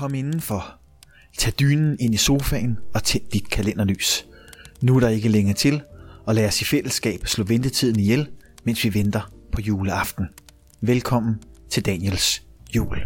Kom indenfor. Tag dynen ind i sofaen og tænd dit kalenderlys. Nu er der ikke længere til, og lad os i fællesskab slå ventetiden ihjel, mens vi venter på juleaften. Velkommen til Daniels jul.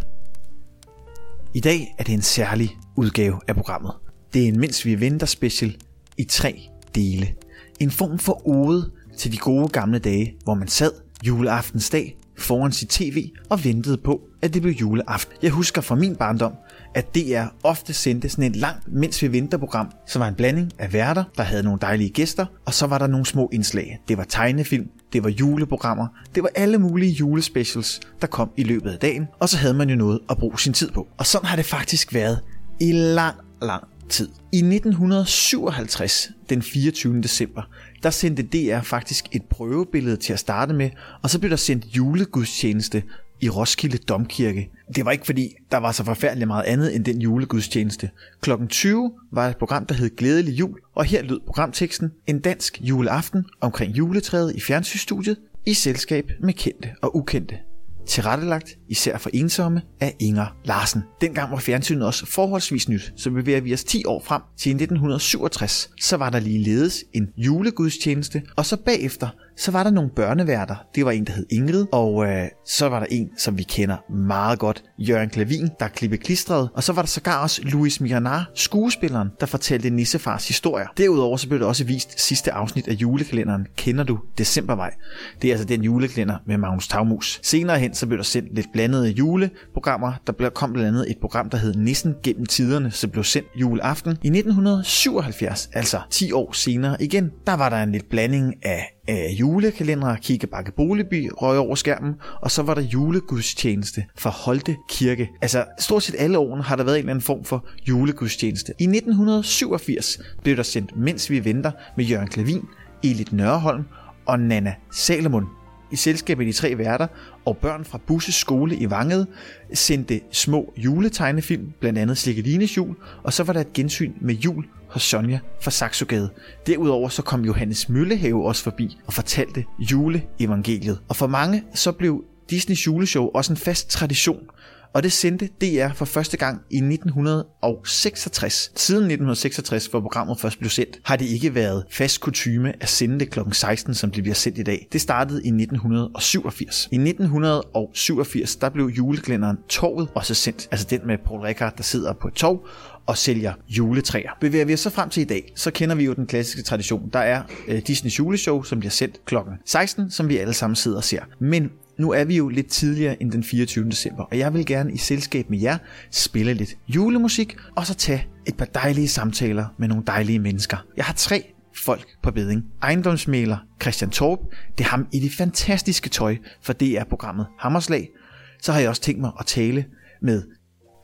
I dag er det en særlig udgave af programmet. Det er en Mens vi venter special i tre dele. En form for ode til de gode gamle dage, hvor man sad juleaftensdag foran sit tv og ventede på, at det blev juleaften. Jeg husker fra min barndom, at DR ofte sendte sådan et langt Mens vi venter program, som var en blanding af værter, der havde nogle dejlige gæster, og så var der nogle små indslag. Det var tegnefilm, det var juleprogrammer, det var alle mulige julespecials, der kom i løbet af dagen, og så havde man jo noget at bruge sin tid på. Og sådan har det faktisk været i lang, lang tid. I 1957, den 24. december, der sendte DR faktisk et prøvebillede til at starte med, og så blev der sendt julegudstjeneste i Roskilde Domkirke. Det var ikke fordi, der var så forfærdeligt meget andet end den julegudstjeneste. Klokken 20 var et program, der hed Glædelig Jul, og her lød programteksten En dansk juleaften omkring juletræet i fjernsynsstudiet i selskab med kendte og ukendte tilrettelagt, især for ensomme, af Inger Larsen. Dengang var fjernsynet også forholdsvis nyt, så bevæger vi os 10 år frem til 1967. Så var der ligeledes en julegudstjeneste, og så bagefter så var der nogle børneværter. Det var en, der hed Ingrid, og øh, så var der en, som vi kender meget godt, Jørgen Klavin, der klippe klistret. Og så var der sågar også Louis Miranar, skuespilleren, der fortalte Nissefars historier. Derudover så blev det også vist sidste afsnit af julekalenderen Kender du Decembervej? Det er altså den julekalender med Magnus Tavmus. Senere hen så blev der sendt lidt blandede juleprogrammer. Der kom blandt andet et program, der hed Nissen gennem tiderne, som blev sendt juleaften. I 1977, altså 10 år senere igen, der var der en lidt blanding af øh, julekalendere, Kigge Bakke Boligby røg over skærmen, og så var der julegudstjeneste fra Holte Kirke. Altså stort set alle årene har der været en eller anden form for julegudstjeneste. I 1987 blev der sendt Mens vi venter med Jørgen Klavin, Elit Nørreholm og Nana Salomon i selskab med de tre værter og børn fra Busses skole i Vanget sendte små juletegnefilm, blandt andet Slikkelines jul, og så var der et gensyn med jul hos Sonja fra Saxogade. Derudover så kom Johannes Møllehave også forbi og fortalte juleevangeliet. Og for mange så blev Disneys juleshow også en fast tradition, og det sendte DR for første gang i 1966. Siden 1966, hvor programmet først blev sendt, har det ikke været fast kutyme at sende det kl. 16, som det bliver sendt i dag. Det startede i 1987. I 1987, der blev juleglænderen Torvet også sendt, altså den med Paul Rickard, der sidder på et tog og sælger juletræer. Bevæger vi os så frem til i dag, så kender vi jo den klassiske tradition. Der er øh, Disneys juleshow, som bliver sendt kl. 16, som vi alle sammen sidder og ser. Men nu er vi jo lidt tidligere end den 24. december, og jeg vil gerne i selskab med jer spille lidt julemusik, og så tage et par dejlige samtaler med nogle dejlige mennesker. Jeg har tre folk på beding. Ejendomsmæler Christian Torp, det er ham i det fantastiske tøj for DR-programmet Hammerslag. Så har jeg også tænkt mig at tale med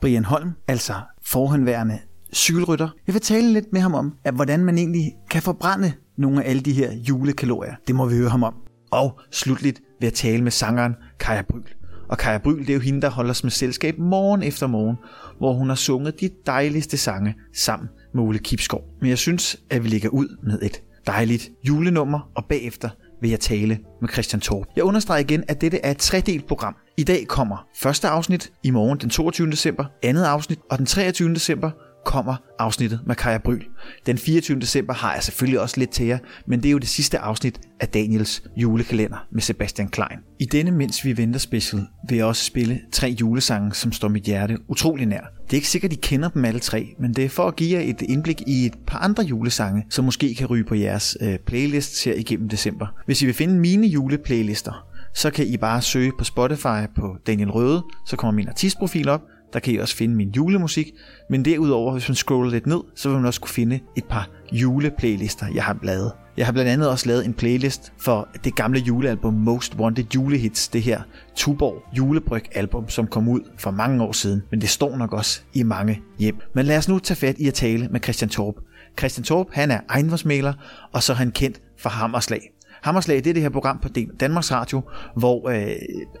Brian Holm, altså forhåndværende cykelrytter. Jeg vil tale lidt med ham om, at hvordan man egentlig kan forbrænde nogle af alle de her julekalorier. Det må vi høre ham om. Og slutligt vil jeg tale med sangeren Kaja Bryl. Og Kaja Bryl, det er jo hende, der holder os med selskab morgen efter morgen, hvor hun har sunget de dejligste sange sammen med Ole Kipskov. Men jeg synes, at vi ligger ud med et dejligt julenummer, og bagefter vil jeg tale med Christian Torp. Jeg understreger igen, at dette er et tredelt program. I dag kommer første afsnit, i morgen den 22. december, andet afsnit, og den 23. december kommer afsnittet med Kaja Bryl. Den 24. december har jeg selvfølgelig også lidt til jer, men det er jo det sidste afsnit af Daniels julekalender med Sebastian Klein. I denne Mens vi venter special vil jeg også spille tre julesange, som står mit hjerte utrolig nær. Det er ikke sikkert, I kender dem alle tre, men det er for at give jer et indblik i et par andre julesange, som måske kan ryge på jeres øh, playlist her igennem december. Hvis I vil finde mine juleplaylister, så kan I bare søge på Spotify på Daniel Røde, så kommer min artistprofil op, der kan I også finde min julemusik, men derudover, hvis man scroller lidt ned, så vil man også kunne finde et par juleplaylister, jeg har lavet. Jeg har blandt andet også lavet en playlist for det gamle julealbum Most Wanted Julehits, det her Tuborg julebryg album, som kom ud for mange år siden, men det står nok også i mange hjem. Men lad os nu tage fat i at tale med Christian Torp. Christian Torp, han er ejendomsmaler, og så er han kendt for Hammerslag. Hammerslag, det er det her program på Danmarks Radio, hvor øh,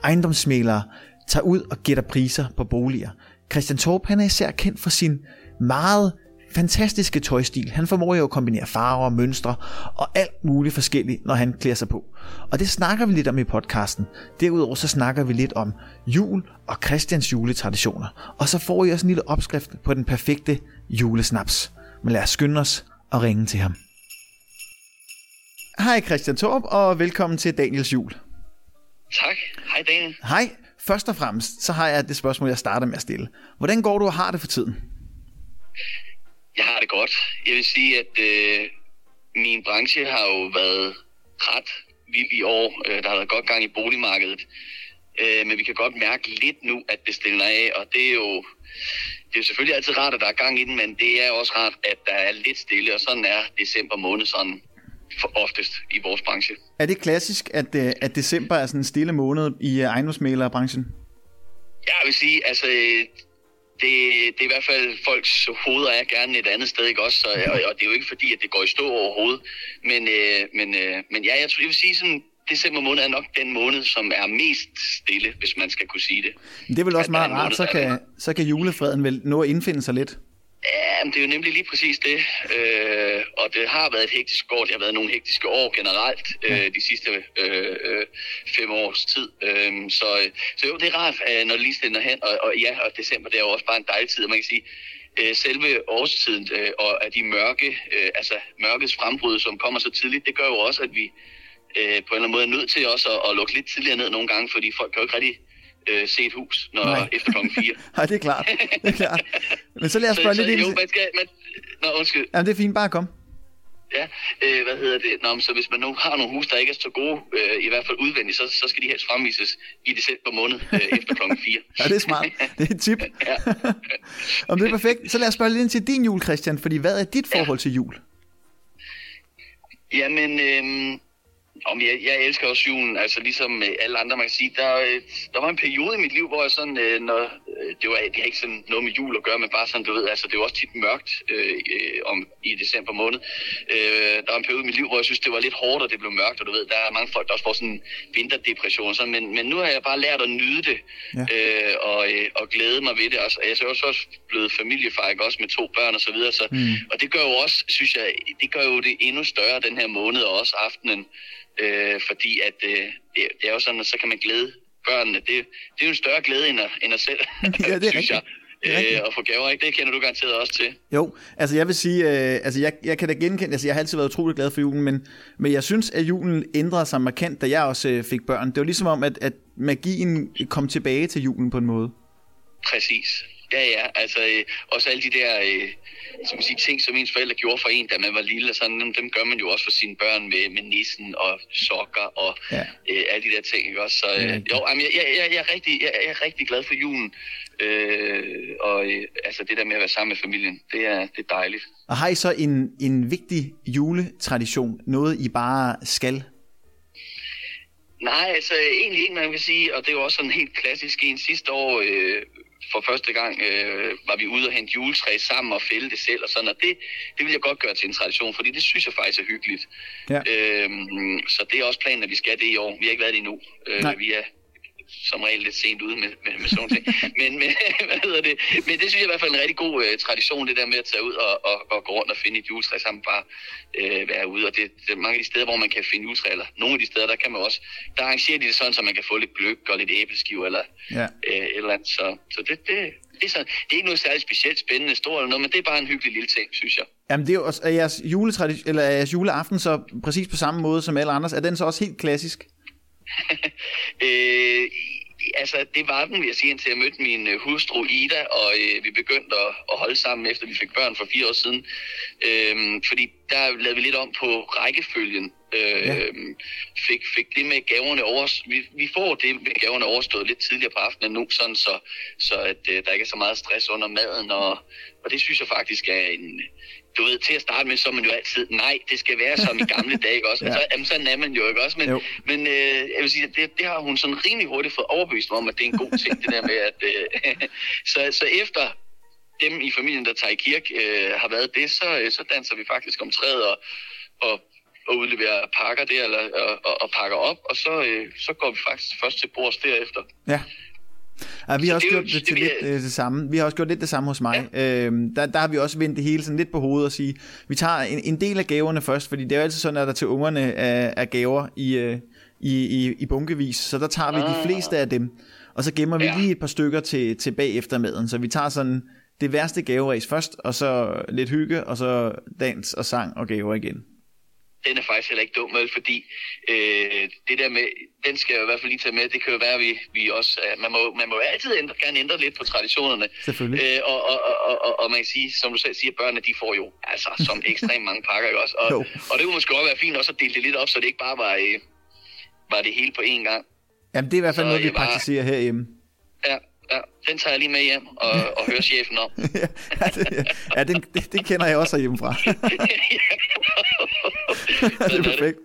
ejendomsmalere tager ud og gætter priser på boliger. Christian Torp han er især kendt for sin meget fantastiske tøjstil. Han formår jo at kombinere farver, mønstre og alt muligt forskelligt, når han klæder sig på. Og det snakker vi lidt om i podcasten. Derudover så snakker vi lidt om jul og Christians juletraditioner. Og så får I også en lille opskrift på den perfekte julesnaps. Men lad os skynde os og ringe til ham. Hej Christian Torp, og velkommen til Daniels Jul. Tak. Hej Daniel. Hej. Først og fremmest, så har jeg det spørgsmål, jeg starter med at stille. Hvordan går du og har det for tiden? Jeg har det godt. Jeg vil sige, at øh, min branche har jo været ret vild i år. Øh, der har været godt gang i boligmarkedet. Øh, men vi kan godt mærke lidt nu, at det stiller af, og det er jo det er jo selvfølgelig altid rart, at der er gang i den, men det er også rart, at der er lidt stille, og sådan er december måned sådan for oftest i vores branche. Er det klassisk, at, øh, at december er sådan en stille måned i øh, ejendomsmælerbranchen? Jeg vil sige, altså det, det er i hvert fald folks hoveder er gerne et andet sted, ikke også? Så, og, og det er jo ikke fordi, at det går i stå overhovedet. Men, øh, men, øh, men ja, jeg tror, jeg vil sige sådan, december måned er nok den måned, som er mest stille, hvis man skal kunne sige det. Det er vel også meget rart, så kan, så kan julefreden vel nå at indfinde sig lidt? Ja, men det er jo nemlig lige præcis det. Øh, og det har været et hektisk år. Det har været nogle hektiske år generelt øh, de sidste øh, øh, fem års tid. Øh, så, så jo, det er rart, øh, når det lige stiller hen. Og, og ja, og december det er jo også bare en dejlig tid. Man kan sige, øh, selve årstiden øh, og af de mørke, øh, altså mørkets frembrud, som kommer så tidligt, det gør jo også, at vi øh, på en eller anden måde er nødt til også at, at lukke lidt tidligere ned nogle gange, fordi folk kan jo ikke rigtig øh, se et hus når Nej. efter klokken 4. Nej, det er klart. Det er klart. Men så lad os spørge lidt ind. Jo, man skal... Man, nå, undskyld. Jamen, det er fint. Bare kom. Ja, øh, hvad hedder det? Nå, så hvis man nu har nogle hus, der ikke er så gode, øh, i hvert fald udvendigt, så, så skal de helst fremvises i december måned øh, efter klokken 4. ja, det er smart. Det er et tip. ja. Om det er perfekt. Så lad os spørge lidt ind til din jul, Christian, fordi hvad er dit forhold ja. til jul? Jamen, øh, om jeg, jeg elsker også julen, altså ligesom alle andre, man kan sige. Der, øh, der var en periode i mit liv, hvor jeg sådan, øh, når, øh, det, var, det har ikke sådan noget med jul at gøre, men bare sådan, du ved, altså det var også tit mørkt øh, om, i december måned. Øh, der var en periode i mit liv, hvor jeg synes, det var lidt hårdt, og det blev mørkt, og du ved, der er mange folk, der også får sådan vinterdepression, sådan, men, men nu har jeg bare lært at nyde det, ja. øh, og, og glæde mig ved det. Altså, jeg er også, også blevet familiefar, ikke? også med to børn og så videre, så, mm. og det gør jo også, synes jeg, det gør jo det endnu større den her måned, og også aftenen, øh, fordi at øh, det, det er jo sådan, at så kan man glæde børnene. Det, det er jo en større glæde end at, end at selv, ja, det er synes jeg. Øh, og få gaver, ikke? Det kender du garanteret også til. Jo, altså jeg vil sige, øh, altså jeg, jeg kan da genkende, altså jeg har altid været utrolig glad for julen, men, men jeg synes, at julen ændrede sig markant, da jeg også øh, fik børn. Det var ligesom om, at, at magien kom tilbage til julen på en måde. Præcis. Ja, ja, altså øh, også alle de der øh, som man sige, ting, som ens forældre gjorde for en, da man var lille, og sådan, dem, dem gør man jo også for sine børn med, med nissen og sokker og ja. øh, alle de der ting, ikke også? Så øh, jo, jamen, jeg, jeg, jeg, er rigtig, jeg, jeg er rigtig glad for julen, øh, og øh, altså det der med at være sammen med familien, det er, det er dejligt. Og har I så en, en vigtig juletradition, noget I bare skal Nej, altså egentlig ikke, man kan sige, og det er jo også sådan helt klassisk en sidste år, øh, for første gang øh, var vi ude og hente juletræ sammen og fælde det selv og sådan, og det, det vil jeg godt gøre til en tradition, fordi det synes jeg faktisk er hyggeligt. Ja. Øhm, så det er også planen, at vi skal det i år. Vi har ikke været det endnu. Øh, vi er som regel lidt sent ude med, med, med sådan ting. Men, men, hvad hedder det? men det synes jeg i hvert fald er en rigtig god uh, tradition, det der med at tage ud og, og, og gå rundt og finde et juletræ sammen, bare uh, være ude. Og det, det, mange af de steder, hvor man kan finde juletræ, eller nogle af de steder, der kan man også, der arrangerer de det sådan, så man kan få lidt gløk og lidt æbleskiver eller ja. uh, et eller andet. Så, så det, det, det, er sådan, det er ikke noget særligt specielt spændende, stort eller noget, men det er bare en hyggelig lille ting, synes jeg. Jamen det er jo også, er jeres, juletradition, eller er jeres juleaften så præcis på samme måde som alle andres? Er den så også helt klassisk? øh, altså, det var den, vil jeg sige, indtil jeg mødte min øh, hustru Ida, og øh, vi begyndte at, at holde sammen, efter vi fik børn for fire år siden. Øh, fordi der lavede vi lidt om på rækkefølgen. Øh, ja. fik, fik det med gaverne over, vi, vi får det med gaverne overstået lidt tidligere på aftenen nu, sådan så, så at øh, der ikke er så meget stress under maden, og, og det synes jeg faktisk er en, du ved, til at starte med, så er man jo altid, nej, det skal være som i gamle dage, ikke også? ja. altså, jamen, sådan er man jo, ikke også? Men, jo. men øh, jeg vil sige, det, det har hun sådan rimelig hurtigt fået overbevist om, at det er en god ting, det der med, at... Øh, så, så efter dem i familien, der tager i kirke, øh, har været det, så, øh, så danser vi faktisk om træet og, og, og udleverer pakker der, eller, og, og, og pakker op, og så, øh, så går vi faktisk først til bords derefter. Ja. Ja, vi har også det jo- gjort det det til vil lidt øh, det samme. Vi har også gjort lidt det samme hos mig. Ja. Øhm, der, der har vi også vendt det hele sådan lidt på hovedet og sige, vi tager en, en del af gaverne først, fordi det er jo altid sådan, at der til ungerne er, er gaver i, øh, i, i, i bunkevis, så der tager vi de Ah. fleste af dem, og så gemmer vi Ja. lige et par stykker til, til maden, så vi tager sådan det værste gaveræs først, og så lidt hygge, og så dans og sang og gaver igen. Den er faktisk heller ikke dum med, fordi øh, det der med, den skal jeg i hvert fald lige tage med, det kan jo være, at vi, vi også, øh, man, må, man må altid ændre, gerne ændre lidt på traditionerne. Selvfølgelig. Øh, og, og, og, og, og, man kan sige, som du selv siger, børnene de får jo altså som ekstremt mange pakker, ikke også? Og, Jo. og det kunne måske også være fint også at dele det lidt op, så det ikke bare var, øh, var det hele på én gang. Jamen, det er i hvert fald Så noget, vi jeg bare- praktiserer herhjemme. Ja, ja, den tager jeg lige med hjem og, og hører chefen om. ja, det, ja det, det, det kender jeg også hjemmefra. det er perfekt.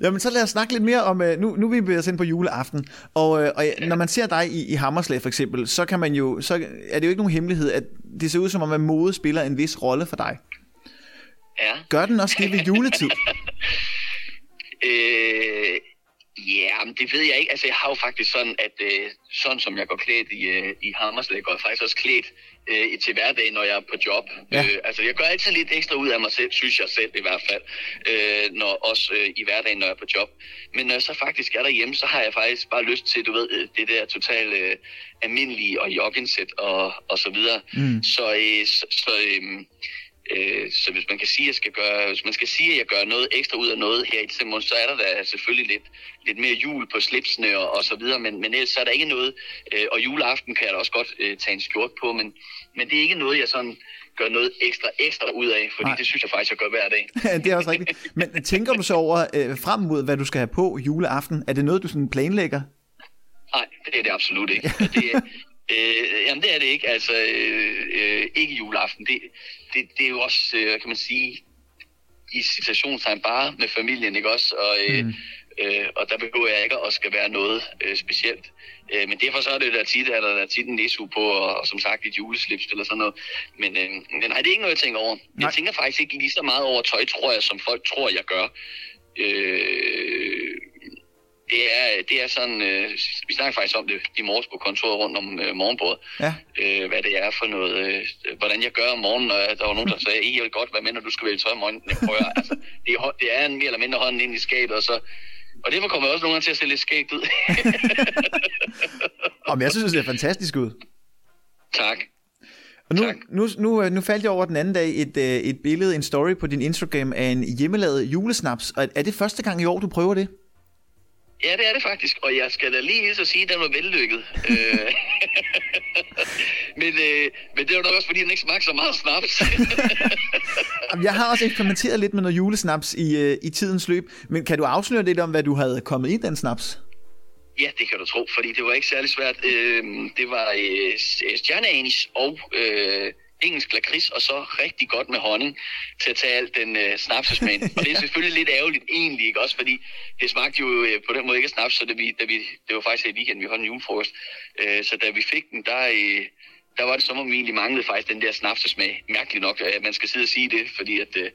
Jamen, så lad os snakke lidt mere om, øh, nu, nu er vi bevæget os ind på juleaften, og, øh, og når man ser dig i, i Hammerslag for eksempel, så kan man jo, så er det jo ikke nogen hemmelighed, at det ser ud som om, at mode spiller en vis rolle for dig. Ja. Gør den også det ved juletid? Øh, ja, men det ved jeg ikke. Altså, jeg har jo faktisk sådan, at øh, sådan som jeg går klædt i, øh, i Hammerslæg, går jeg faktisk også klædt øh, til hverdag, når jeg er på job. Ja. Øh, altså, jeg gør altid lidt ekstra ud af mig selv, synes jeg selv i hvert fald, øh, når, også øh, i hverdagen, når jeg er på job. Men når jeg så faktisk er derhjemme, så har jeg faktisk bare lyst til, du ved, øh, det der totalt øh, almindelige og joggensæt og, og så videre. Mm. Så, øh, så, så øh, Øh, så hvis man kan sige, at jeg skal gøre, hvis man skal sige, at jeg gør noget ekstra ud af noget her i december, så er der da selvfølgelig lidt, lidt mere jul på slipsene og, og så videre, men, men ellers så er der ikke noget, øh, og juleaften kan jeg da også godt øh, tage en skjort på, men, men det er ikke noget, jeg sådan gør noget ekstra ekstra ud af, fordi Nej. Det synes jeg faktisk, jeg gør hver dag. det er også rigtigt. Men tænker du så over øh, frem mod, hvad du skal have på juleaften? Er det noget, du sådan planlægger? Nej, det er det absolut ikke. Det, er- øh, jamen det er det ikke. Altså øh, øh, ikke juleaften. Det, det, det er jo også, øh, kan man sige, i situationstegn bare med familien, ikke også? Og, øh, Mm. øh, og der behøver jeg ikke at skal være noget øh, specielt. Øh, men derfor så er det der tit, at der er tit en næsehue på, og, og som sagt et juleslips eller sådan noget. Men, øh, men nej, det er ikke noget, jeg tænker over. Nej. Jeg tænker faktisk ikke lige så meget over tøj, tror jeg, som folk tror, jeg gør. Øh, det er, det er sådan, øh, vi snakker faktisk om det i morges på kontoret rundt om øh, morgenbordet, Ja. øh, hvad det er for noget, øh, hvordan jeg gør om morgenen, og der var nogen, der sagde, I vil godt med, når du skal vælge tøj om morgenen. Jeg prøver, altså, det, er, det er en mere eller mindre hånden ind i skabet, og så og derfor kommer jeg også nogle gange til at se lidt skægt ud. Om jeg synes, det ser fantastisk ud. tak. Og nu, Tak. nu, nu, øh, nu faldt jeg over den anden dag et, øh, et billede, en story på din Instagram af en hjemmelavet julesnaps. Og er det første gang i år, du prøver det? Ja, det er det faktisk, og jeg skal da lige hilse at sige, at den var vellykket. Øh, men, øh, men det var nok også, fordi den ikke smagte så meget snaps. Jeg har også eksperimenteret lidt med noget julesnaps i, øh, i tidens løb. Men kan du afsløre lidt om, hvad du havde kommet i den snaps? Ja, det kan du tro, fordi det var ikke særlig svært. Øh, det var øh, øh, stjerneanis og øh, engelsk lakrids, og så rigtig godt med honning til at tage alt den øh, snapsesmag. og det er selvfølgelig lidt ærgerligt egentlig, ikke også? Fordi det smagte jo øh, på den måde ikke af snaps, så det, vi, da vi, det var faktisk i weekenden, vi holdt en julefrokost. Øh, så da vi fik den, der, øh, der var det som om, vi egentlig manglede faktisk den der snapsesmag. Mærkeligt nok, at man skal sidde og sige det, fordi at... Øh,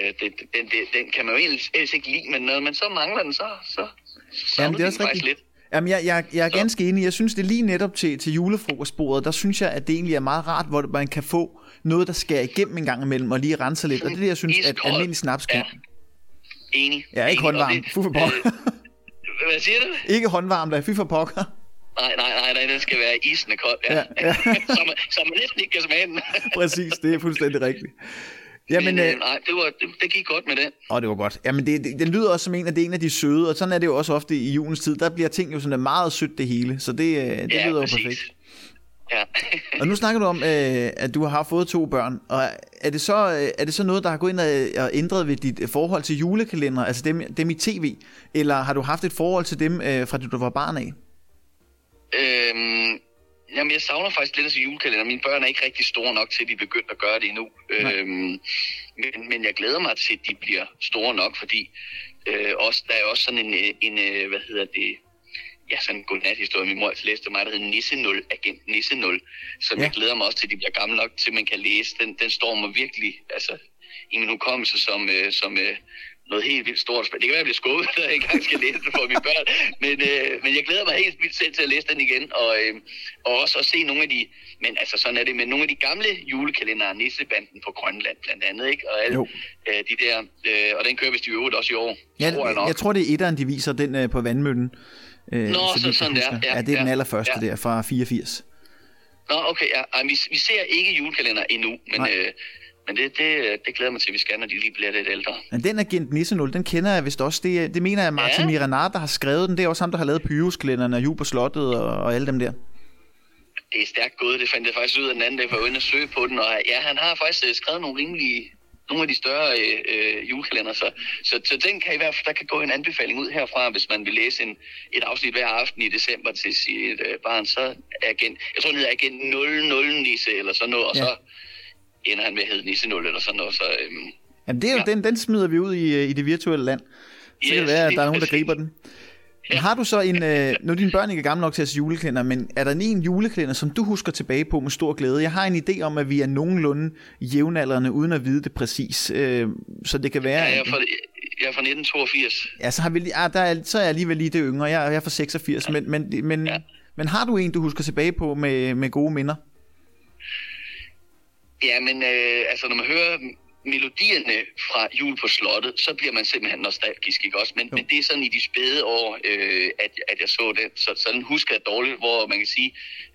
øh, det, den, det, den kan man jo ellers, ellers ikke lide, men når man så mangler den, så, så, så Jamen, det er også lidt. Jamen, jeg, jeg, jeg er ganske enig. Jeg synes, det er lige netop til, til julefrokostbordet, der synes jeg, at det egentlig er meget rart, hvor man kan få noget, der skærer igennem en gang imellem, og lige renser lidt. Og det er det, jeg synes, at almindelig snaps kan. Ja. Enig. Ja, ikke håndvarm. Fy for pokker. øh, Hvad siger du? Ikke håndvarm, der er fy for pokker. Nej, nej, nej, nej, den skal være isende kold. Ja. Ja, ja, ja. så, man, så man næsten ikke kan smage den. Præcis, det er fuldstændig rigtigt. Jamen, Men, øh, øh, nej, det, var, det, det gik godt med den. Åh, det var godt. Jamen, det, det, det lyder også som en af det er en af de søde, og sådan er det jo også ofte i julens tid. Der bliver ting jo sådan meget sødt det hele, så det, øh, det ja, lyder jo præcis. perfekt. Ja. Og nu snakker du om, øh, at du har fået to børn, og er det så, øh, er det så noget, der har gået ind og, og ændret ved dit forhold til julekalender, altså dem, dem i tv, eller har du haft et forhold til dem, øh, fra du var barn af? øhm, jamen, jeg savner faktisk lidt af julekalender. Mine børn er ikke rigtig store nok til, at de er begyndt at gøre det endnu. Nej. Øhm, men, men jeg glæder mig til, at de bliver store nok, fordi øh, også, der er også sådan en, øh, en øh, hvad hedder det, ja, sådan en godnat-historie, min mor altid læste mig, der hedder Nisse 0, Agent Nisse 0, som Ja. jeg glæder mig også til, at de bliver gamle nok til, man kan læse. Den, den står mig virkelig altså, i min hukommelse som, øh, som øh, noget helt vildt stort. Det kan være, jeg bliver skuffet, at jeg ikke engang skal læse det for mine børn. Men, øh, men jeg glæder mig helt vildt selv til at læse den igen. Og, øh, og også at se nogle af de, men altså sådan er det, med nogle af de gamle julekalendere, Nissebanden på Grønland blandt andet, ikke? Og alle øh, de der, øh, og den kører vist i øvrigt også i år. Ja, tror jeg, nok. jeg tror, det er etteren, de viser, den øh, på vandmøllen. Øh, Nå, så, så sådan der. Ja, ja, det er ja, den allerførste ja. der fra 84. Nå, okay, ja. Vi, vi ser ikke julekalender endnu, men... Øh, men det, det, det glæder mig til, at vi skal, når de lige bliver lidt ældre. Men den Agent Nisse 0, den kender jeg vist også. Det, det mener jeg, Martin ja. Miranard, der har skrevet den. Det er også ham, der har lavet Pyruskalenderen og Jul på Slottet og, og alle dem der. Det er stærkt gået. Det fandt jeg faktisk ud af den anden dag, for at søge på den. Og ja, han har faktisk øh, skrevet nogle rimelig nogle af de større øh, øh, julekalender. Så, så, så den kan i hvert fald, der kan gå en anbefaling ud herfra, hvis man vil læse en, et afsnit hver aften i december til sit øh, barn. Så er agent, jeg tror, den hedder agent 00 Nisse eller sådan noget, og ja. så ender han med at hedde Nisse 0 eller sådan noget. Så, øhm, Jamen, det er ja. den, den smider vi ud i, øh, i det virtuelle land. Så yes, kan det være, at der er nogen, der griber den. Ja. Har du så en, øh, nu er dine børn ikke gamle nok til at se juleklænder, men er der en juleklænder, som du husker tilbage på med stor glæde? Jeg har en idé om, at vi er nogenlunde jævnaldrende, uden at vide det præcis. Øh, så det kan være... Ja, jeg er fra, jeg er fra 1982. Ja, så, har vi, ah, der er, så er jeg alligevel lige det yngre. Jeg, jeg er fra 86, ja. men, men, men, ja. men har du en, du husker tilbage på med, med gode minder? Ja, men øh, altså, når man hører melodierne fra Jul på Slottet, så bliver man simpelthen nostalgisk, ikke også? Men, men det er sådan i de spæde år, øh, at, at jeg så det. Så sådan husker jeg dårligt, hvor man kan sige,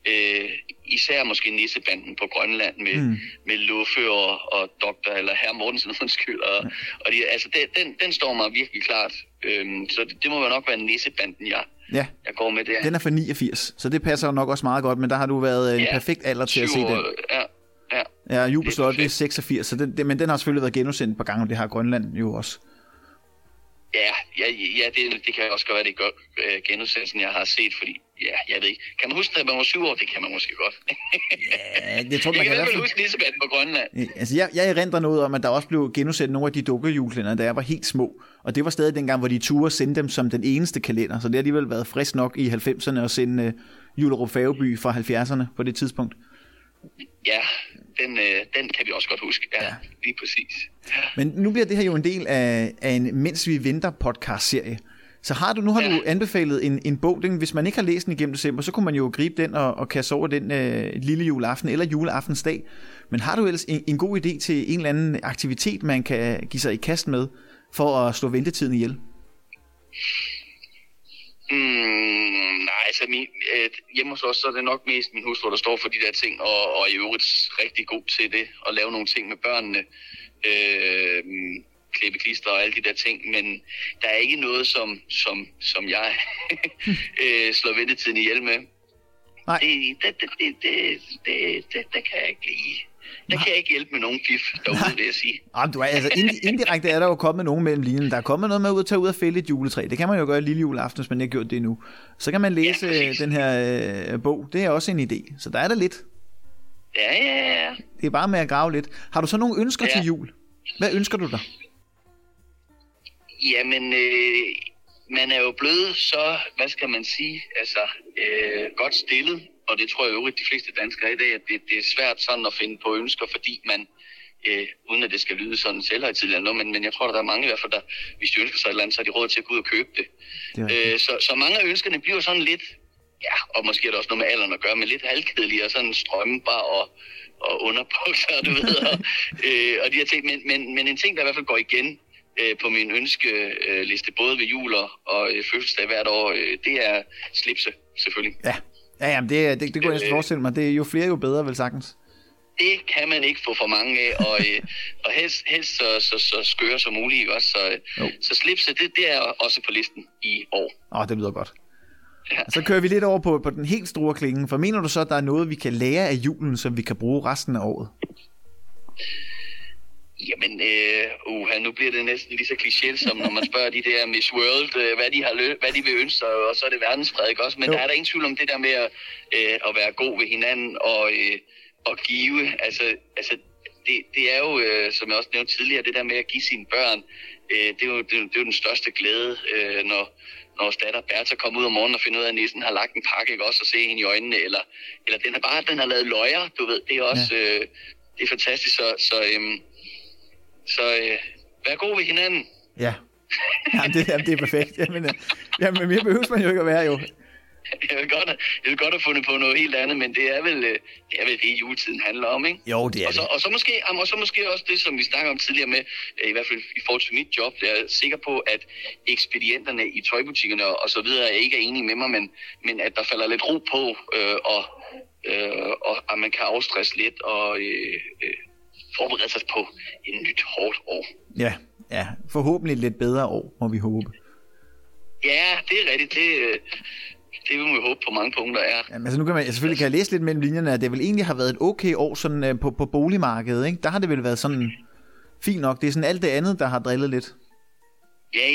øh, især måske Nissebanden på Grønland med, mm. med Luffe og, og Dr. eller Herr Mortensen, undskyld. Og, ja. og de, altså, det, den, den står mig virkelig klart. Øhm, så det, det må jo nok være Nissebanden, jeg, ja. jeg går med der. Den er fra 89, så det passer nok også meget godt, men der har du været en ja. perfekt alder til 7, at se den. Ja, Ja, ja Jubelslot, det er 86, så den, det, men den har selvfølgelig været genudsendt på gang, og det har Grønland jo også. Ja, ja, ja det, det kan også godt være, det gør uh, genudsendelsen, jeg har set, fordi, ja, jeg ved ikke. Kan man huske, at man var syv år? Det kan man måske godt. ja, det tror jeg, man kan, kan hvert fald huske Nissebatten på Grønland. Altså, jeg, jeg erindrer noget om, at der også blev genudsendt nogle af de dukkejuleklænder, da jeg var helt små. Og det var stadig dengang, hvor de turde sende dem som den eneste kalender. Så det har alligevel været frisk nok i 90'erne at sende uh, Julerup Faveby fra 70'erne på det tidspunkt. Ja, den, øh, den kan vi også godt huske. Ja, ja. lige præcis. Ja. Men nu bliver det her jo en del af, af en Mens vi venter podcast-serie. Så har du, nu har ja. du anbefalet en, en bog, den, hvis man ikke har læst den igennem december, så kunne man jo gribe den og, og kaste over den øh, lille juleaften eller juleaftensdag. Men har du ellers en, en god idé til en eller anden aktivitet, man kan give sig i kast med, for at slå ventetiden ihjel? Mm, nej, altså min, øh, hjemme hos os, så er det nok mest min hustru, der står for de der ting, og, og i øvrigt rigtig god til det, at lave nogle ting med børnene, øh, klippe klister og alle de der ting, men der er ikke noget, som, som, som jeg øh, slår ventetiden ihjel med. Nej. Det, det, det, det, det, det, det, det kan jeg ikke lide. Der kan jeg ikke hjælpe med nogen fif derude, vil jeg sige. Jamen, du er, altså, indirekte er der jo kommet nogen mellem linjen. Der er kommet noget med at tage ud og fælde et juletræ. Det kan man jo gøre lille juleaften, hvis man ikke har gjort det endnu. Så kan man læse ja, den her øh, bog. Det er også en idé. Så der er der lidt. Ja, ja, ja. Det er bare med at grave lidt. Har du så nogle ønsker ja. til jul? Hvad ønsker du dig? Jamen, øh, man er jo blevet så, hvad skal man sige, altså øh, godt stillet og det tror jeg øvrigt de fleste danskere i dag, at det, det er svært sådan at finde på ønsker, fordi man, øh, uden at det skal lyde sådan selvhøjtidligt eller noget, men, men jeg tror, at der er mange i hvert fald, der, hvis de ønsker sig et eller andet, så har de råd til at gå ud og købe det. det øh, så, så mange af ønskerne bliver sådan lidt, ja, og måske er der også noget med alderen at gøre, men lidt halvkedelige og sådan strømbar og, og underbukser, du ved, og, øh, og de her ting. Men, men, men en ting, der i hvert fald går igen, øh, på min ønskeliste, både ved jul og øh, fødselsdag hvert år, øh, det er slipse, selvfølgelig. Ja, Ja, jamen det, det, det kunne jeg næsten øh, forestille mig. Det er jo flere, jo bedre, vel sagtens. Det kan man ikke få for mange af, og, øh, og helst, helst så, så, så skøre som muligt, ikke også? Så, jo. så slipse, det, det er også på listen i år. Åh, det lyder godt. Ja. Så kører vi lidt over på, på den helt store klinge, for mener du så, at der er noget, vi kan lære af julen, som vi kan bruge resten af året? Jamen, øh, uh, nu bliver det næsten lige så kliché, som når man spørger de der Miss World, øh, hvad, de har lø- hvad de vil ønske sig, og så er det verdensfred, også? Men jo. der er der ingen tvivl om det der med at, øh, at være god ved hinanden og, øh, og give. Altså, altså det, det er jo, øh, som jeg også nævnte tidligere, det der med at give sine børn, øh, det, er jo, det, det er jo den største glæde, øh, når, når datter Bertha kommer ud om morgenen og finder ud af, at nissen har lagt en pakke, ikke også, og se hende i øjnene, eller, eller den har bare, den har lavet løjer, du ved, det er også, ja. øh, det er fantastisk, så, så øh, så øh, vær god ved hinanden. Ja. Jamen, det, jamen, det er perfekt. Jamen, øh, jamen, mere behøves man jo ikke at være, jo. Jeg vil godt jeg vil godt have fundet på noget helt andet, men det er vel øh, det, er vel det juletiden handler om, ikke? Jo, det er og så, det. og så måske, og så måske også det, som vi snakker om tidligere med, øh, i hvert fald i forhold til mit job, det er jeg sikker på, at ekspedienterne i tøjbutikkerne og, og så videre ikke er enige med mig, men, men at der falder lidt ro på, øh, og, øh, og at man kan afstresse lidt og øh, øh, forberede sig på et nyt hårdt år. Ja, ja. Forhåbentlig et lidt bedre år, må vi håbe. Ja, det er rigtigt. Det, øh, det vil man håbe på mange punkter er. Jamen, altså nu kan man selvfølgelig kan jeg læse lidt mellem linjerne, at det vel egentlig har været et okay år sådan, øh, på, på boligmarkedet. Ikke? Der har det vel været sådan fint nok. Det er sådan alt det andet, der har drillet lidt. Ja,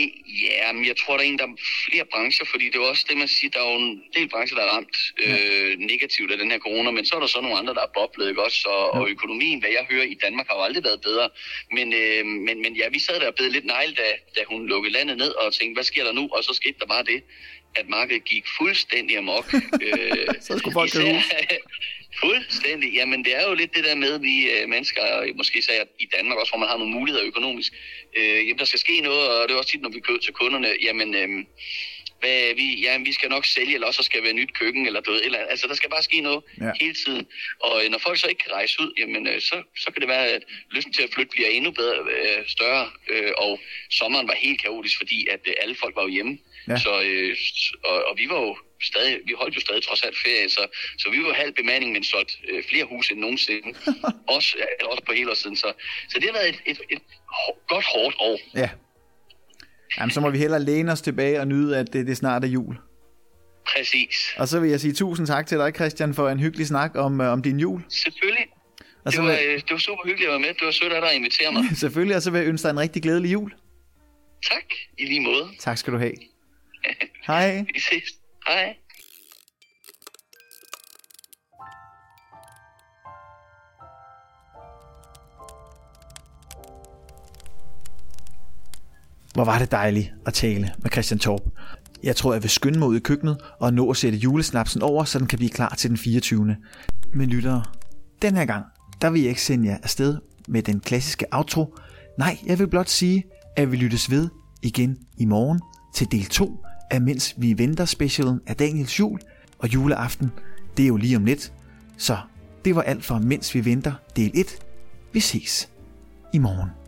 ja, men jeg tror, der er en, der er flere brancher, fordi det er også det, man siger, der er jo en del brancher, der er ramt øh, negativt af den her corona, men så er der så nogle andre, der er boblet, ikke også? Og, og økonomien, hvad jeg hører i Danmark, har jo aldrig været bedre. Men, øh, men, men ja, vi sad der og blev lidt negl, da, da hun lukkede landet ned og tænkte, hvad sker der nu? Og så skete der bare det, at markedet gik fuldstændig amok. øh, Så skulle folk hus. Fuldstændig. Jamen, det er jo lidt det der med, vi øh, mennesker, måske især i Danmark også, hvor man har nogle muligheder økonomisk. Øh, jamen, der skal ske noget, og det er også tit, når vi kører til kunderne, jamen, øh, hvad, vi, jamen, vi skal nok sælge, eller også skal være nyt køkken, eller noget. Eller, altså, der skal bare ske noget Ja. hele tiden. Og øh, når folk så ikke kan rejse ud, jamen, øh, så, så kan det være, at lysten til at flytte bliver endnu bedre, øh, større. Øh, og sommeren var helt kaotisk, fordi at øh, alle folk var jo hjemme. Ja. Så, øh, og, og vi var jo stadig, vi holdt jo stadig trods alt ferie, så, så vi var halv bemanding, men solgt øh, flere huse end nogensinde. også, ja, også på helårssiden. Så, så det har været et, et, et godt hårdt år. Ja. Jamen, så må vi hellere læne os tilbage og nyde, at det, det snart er jul. Præcis. Og så vil jeg sige tusind tak til dig, Christian, for en hyggelig snak om, øh, om din jul. Selvfølgelig. Og så Det var, vil, øh, det var super hyggeligt at være med. Det var sødt af dig at invitere mig. selvfølgelig, og så vil jeg ønske dig en rigtig glædelig jul. Tak. I lige måde. Tak skal du have. Hej. Vi ses. Hej. Hvor var det dejligt at tale med Christian Torp. Jeg tror, jeg vil skynde mig ud i køkkenet og nå at sætte julesnapsen over, så den kan blive klar til den 24. Men lyttere, den her gang, der vil jeg ikke sende jer afsted med den klassiske outro. Nej, jeg vil blot sige, at vi lyttes ved igen i morgen til del 2 er Mens vi venter specialen af Daniels jul og juleaften. Det er jo lige om lidt. Så det var alt for Mens vi venter del 1. Vi ses i morgen.